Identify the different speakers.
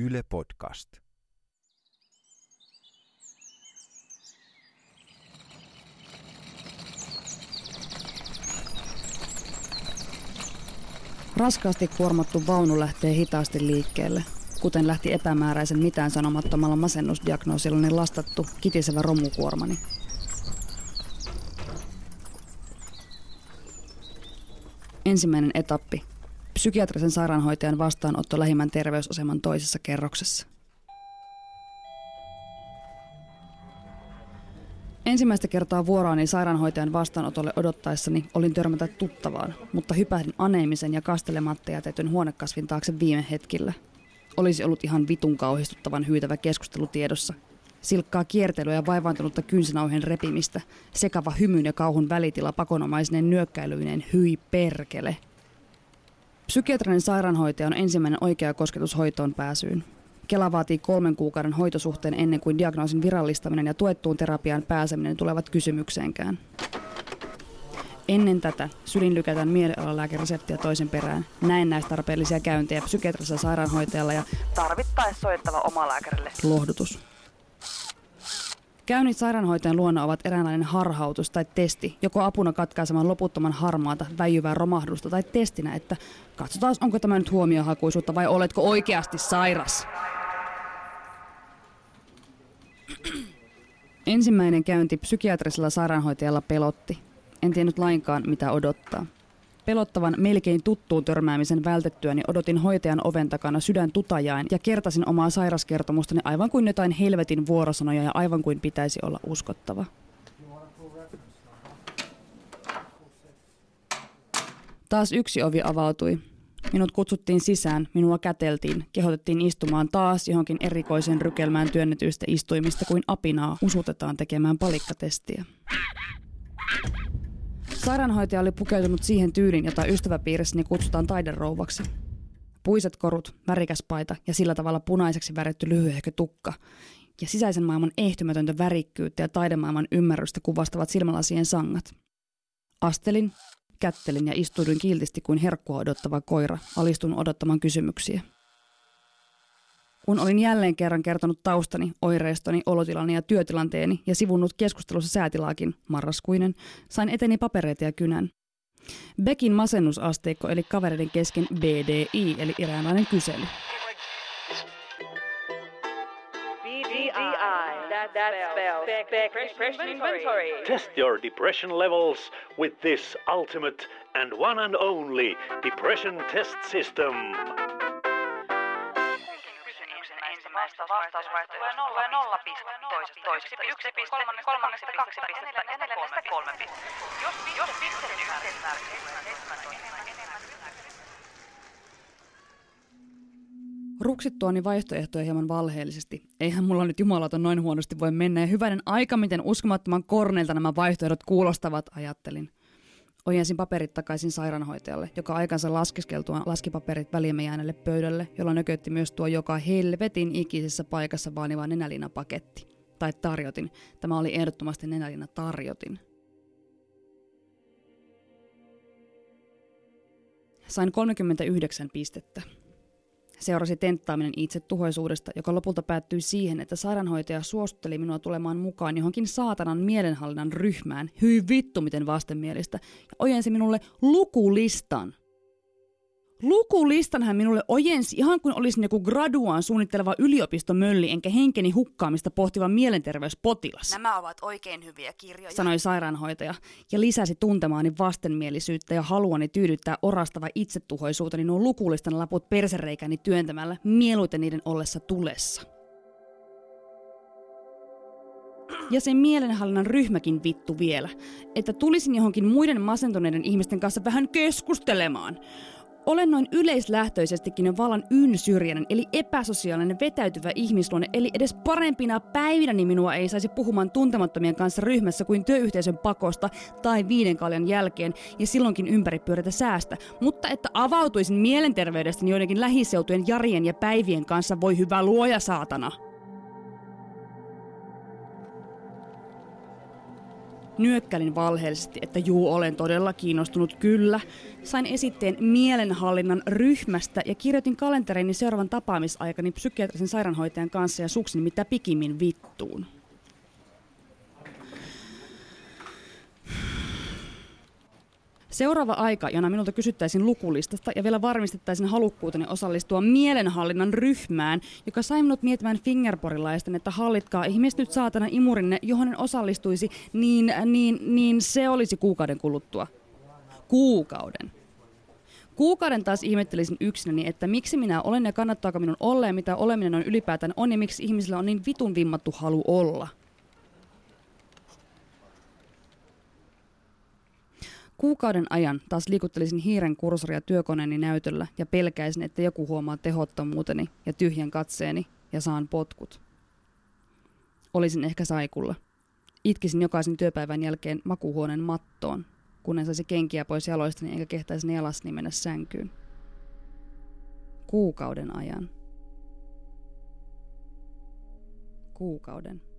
Speaker 1: Yle Podcast.
Speaker 2: Raskaasti kuormattu vaunu lähtee hitaasti liikkeelle, kuten lähti epämääräisen mitään sanomattomalla masennusdiagnoosillani lastattu kitisevä romukuormani. Ensimmäinen etappi. Psykiatrisen sairaanhoitajan vastaanotto lähimmän terveysaseman toisessa kerroksessa. Ensimmäistä kertaa vuoroani sairaanhoitajan vastaanotolle odottaessani olin törmätä tuttavaan, mutta hypähdin aneemisen ja kastelematta jätetyn huonekasvin taakse viime hetkillä. Olisi ollut ihan vitun kauhistuttavan hyytävä keskustelu tiedossa. Silkkaa kiertelyä ja vaivaantunutta kynsinauhen repimistä, sekava hymyn ja kauhun välitila pakonomaisinen nyökkäilyinen hyi perkele. Psykiatrinen sairaanhoitaja on ensimmäinen oikea kosketus hoitoon pääsyyn. Kela vaatii kolmen kuukauden hoitosuhteen ennen kuin diagnoosin virallistaminen ja tuettuun terapiaan pääseminen tulevat kysymykseenkään. Ennen tätä sylin lykätään mielialalääkereseptiä toisen perään, näennäistarpeellisia käyntejä psykiatrisella sairaanhoitajalla ja tarvittaessa soittava omalääkärille lohdutus. Käynnit sairaanhoitajan luona ovat eräänlainen harhautus tai testi, joko apuna katkaisemaan loputtoman harmaata, väijyvää romahdusta tai testinä, että katsotaan onko tämä nyt huomiohakuisuutta vai oletko oikeasti sairas. Ensimmäinen käynti psykiatrisella sairaanhoitajalla pelotti. En tiennyt lainkaan, mitä odottaa. Pelottavan melkein tuttuun törmäämisen vältettyäni odotin hoitajan oven takana sydän tutajain ja kertasin omaa sairaskertomustani aivan kuin jotain helvetin vuorosanoja ja aivan kuin pitäisi olla uskottava. Taas yksi ovi avautui. Minut kutsuttiin sisään, minua käteltiin, kehotettiin istumaan taas johonkin erikoisen rykelmään työnnetyistä istuimista kuin apinaa usutetaan tekemään palikkatestiä. Sairaanhoitaja oli pukeutunut siihen tyylin, jota ystäväpiirissäni kutsutaan taiderouvaksi. Puiset korut, värikäs paita ja sillä tavalla punaiseksi väritty lyhyehkö tukka. Ja sisäisen maailman ehtymätöntä värikkyyttä ja taidemaailman ymmärrystä kuvastavat silmälasien sangat. Astelin, kättelin ja istuuduin kiltisti kuin herkkua odottava koira, alistun odottamaan kysymyksiä. Kun olin jälleen kerran kertonut taustani, oireistoni, olotilani ja työtilanteeni ja sivunnut keskustelussa säätilaakin, marraskuinen, sain eteni papereita ja kynän. Beckin masennusasteikko eli kavereiden kesken BDI eli eräänlainen kysely.
Speaker 3: Test your depression levels with this ultimate and one and only depression test system.
Speaker 4: Ensimmäistä vastausvaihtoehtoa tulee nolla, nolla piste, toiseksi, toiseksi yksi piste, kolmanneksi, kolmanneksi kaksi pistettä, neljännestä kolme pistettä. Jos, jos pisteen
Speaker 2: Ruksittuani vaihtoehtoja hieman valheellisesti. Eihän mulla nyt jumalaton noin huonosti voi mennä ja hyvänen aika, miten uskomattoman korneilta nämä vaihtoehdot kuulostavat, ajattelin. Ojensin paperit takaisin sairaanhoitajalle, joka aikansa laskeskeltua laski paperit väliemme jääneelle pöydälle, jolla nökötti myös tuo joka helvetin ikisessä paikassa vaaniva nenälina-paketti. Tai tarjotin. Tämä oli ehdottomasti nenälina tarjotin. Sain 39 pistettä. Seurasi tenttaaminen itsetuhoisuudesta, joka lopulta päättyi siihen, että sairaanhoitaja suostutteli minua tulemaan mukaan johonkin saatanan mielenhallinnan ryhmään, hyi vittu miten vastenmielistä, ja ojensi minulle lukulistan. Lukulistan hän minulle ojensi ihan kuin olisin joku graduaan suunnitteleva yliopistomölli enkä henkeni hukkaamista pohtiva mielenterveyspotilas.
Speaker 4: Nämä ovat oikein hyviä kirjoja.
Speaker 2: Sanoi sairaanhoitaja ja lisäsi tuntemaani vastenmielisyyttä ja haluani tyydyttää orastava itsetuhoisuuteni nuo lukulistan laput persereikäni työntämällä mieluiten niiden ollessa tulessa. Ja sen mielenhallinnan ryhmäkin vittu vielä, että tulisin johonkin muiden masentuneiden ihmisten kanssa vähän keskustelemaan. Olen noin yleislähtöisestikin jo vallan ynsyrjäinen, eli epäsosiaalinen vetäytyvä ihmisluonne, eli edes parempina päivinäni minua ei saisi puhumaan tuntemattomien kanssa ryhmässä kuin työyhteisön pakosta tai viiden kaljan jälkeen, ja silloinkin ympäripyörätä säästä, mutta että avautuisin mielenterveydestäni joidenkin lähiseutujen jarien ja päivien kanssa, voi hyvä luoja saatana. Nyökkälin valheellisesti, että juu, olen todella kiinnostunut, kyllä. Sain esitteen mielenhallinnan ryhmästä ja kirjoitin kalentereini seuraavan tapaamisaikani psykiatrisen sairaanhoitajan kanssa ja suksin mitä pikimmin vittuun. Seuraava aika, jona minulta kysyttäisiin lukulistasta ja vielä varmistettaisiin halukkuuteni osallistua mielenhallinnan ryhmään, joka sai minut miettimään fingerporilaisten, että hallitkaa ihmiset nyt saatana imurinne, johon en osallistuisi, niin, niin, niin se olisi kuukauden kuluttua. Kuukauden. Kuukauden taas ihmettelisin yksinäni, että miksi minä olen ja kannattaako minun olla ja mitä oleminen on ylipäätään on ja miksi ihmisillä on niin vitun vimmattu halu olla. Kuukauden ajan taas liikuttelisin hiiren kursoria työkoneeni näytöllä ja pelkäisin, että joku huomaa tehottomuuteni ja tyhjän katseeni ja saan potkut. Olisin ehkä saikulla. Itkisin jokaisen työpäivän jälkeen makuhuoneen mattoon, kun en saisi kenkiä pois jaloistani eikä kehtäisi jalasni mennä sänkyyn. Kuukauden ajan. Kuukauden